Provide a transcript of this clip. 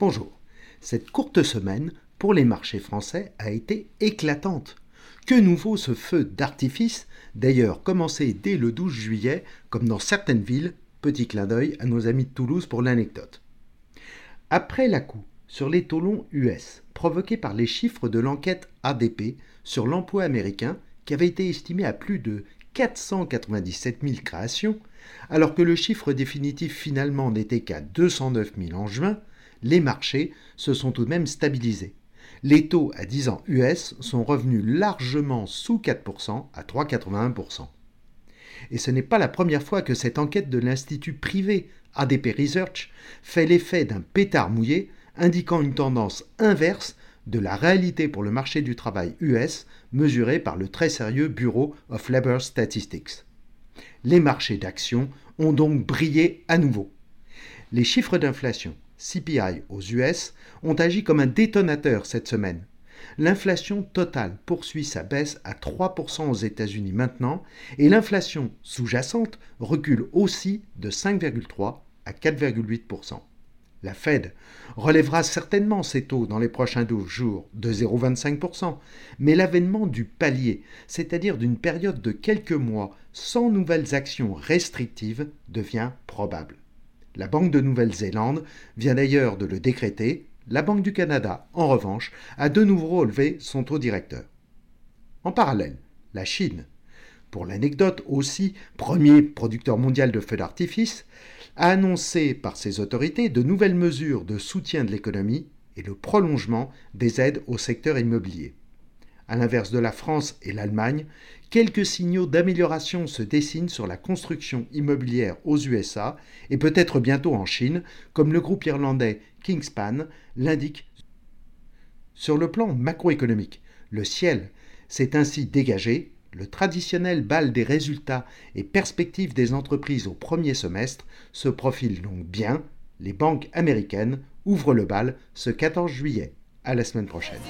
Bonjour. Cette courte semaine pour les marchés français a été éclatante. Que nouveau ce feu d'artifice, d'ailleurs commencé dès le 12 juillet, comme dans certaines villes, petit clin d'œil à nos amis de Toulouse pour l'anecdote. Après la coup sur les taux US, provoqué par les chiffres de l'enquête ADP sur l'emploi américain, qui avait été estimé à plus de 497 000 créations, alors que le chiffre définitif finalement n'était qu'à 209 000 en juin, les marchés se sont tout de même stabilisés. Les taux à 10 ans US sont revenus largement sous 4% à 3,81%. Et ce n'est pas la première fois que cette enquête de l'institut privé ADP Research fait l'effet d'un pétard mouillé indiquant une tendance inverse de la réalité pour le marché du travail US mesurée par le très sérieux Bureau of Labor Statistics. Les marchés d'actions ont donc brillé à nouveau. Les chiffres d'inflation CPI aux US ont agi comme un détonateur cette semaine. L'inflation totale poursuit sa baisse à 3% aux États-Unis maintenant et l'inflation sous-jacente recule aussi de 5,3 à 4,8%. La Fed relèvera certainement ses taux dans les prochains 12 jours de 0,25%, mais l'avènement du palier, c'est-à-dire d'une période de quelques mois sans nouvelles actions restrictives, devient probable. La Banque de Nouvelle-Zélande vient d'ailleurs de le décréter. La Banque du Canada, en revanche, a de nouveau relevé son taux directeur. En parallèle, la Chine, pour l'anecdote aussi, premier producteur mondial de feux d'artifice, a annoncé par ses autorités de nouvelles mesures de soutien de l'économie et le prolongement des aides au secteur immobilier. À l'inverse de la France et l'Allemagne, quelques signaux d'amélioration se dessinent sur la construction immobilière aux USA et peut-être bientôt en Chine, comme le groupe irlandais Kingspan l'indique. Sur le plan macroéconomique, le ciel s'est ainsi dégagé, le traditionnel bal des résultats et perspectives des entreprises au premier semestre se profile donc bien, les banques américaines ouvrent le bal ce 14 juillet. À la semaine prochaine.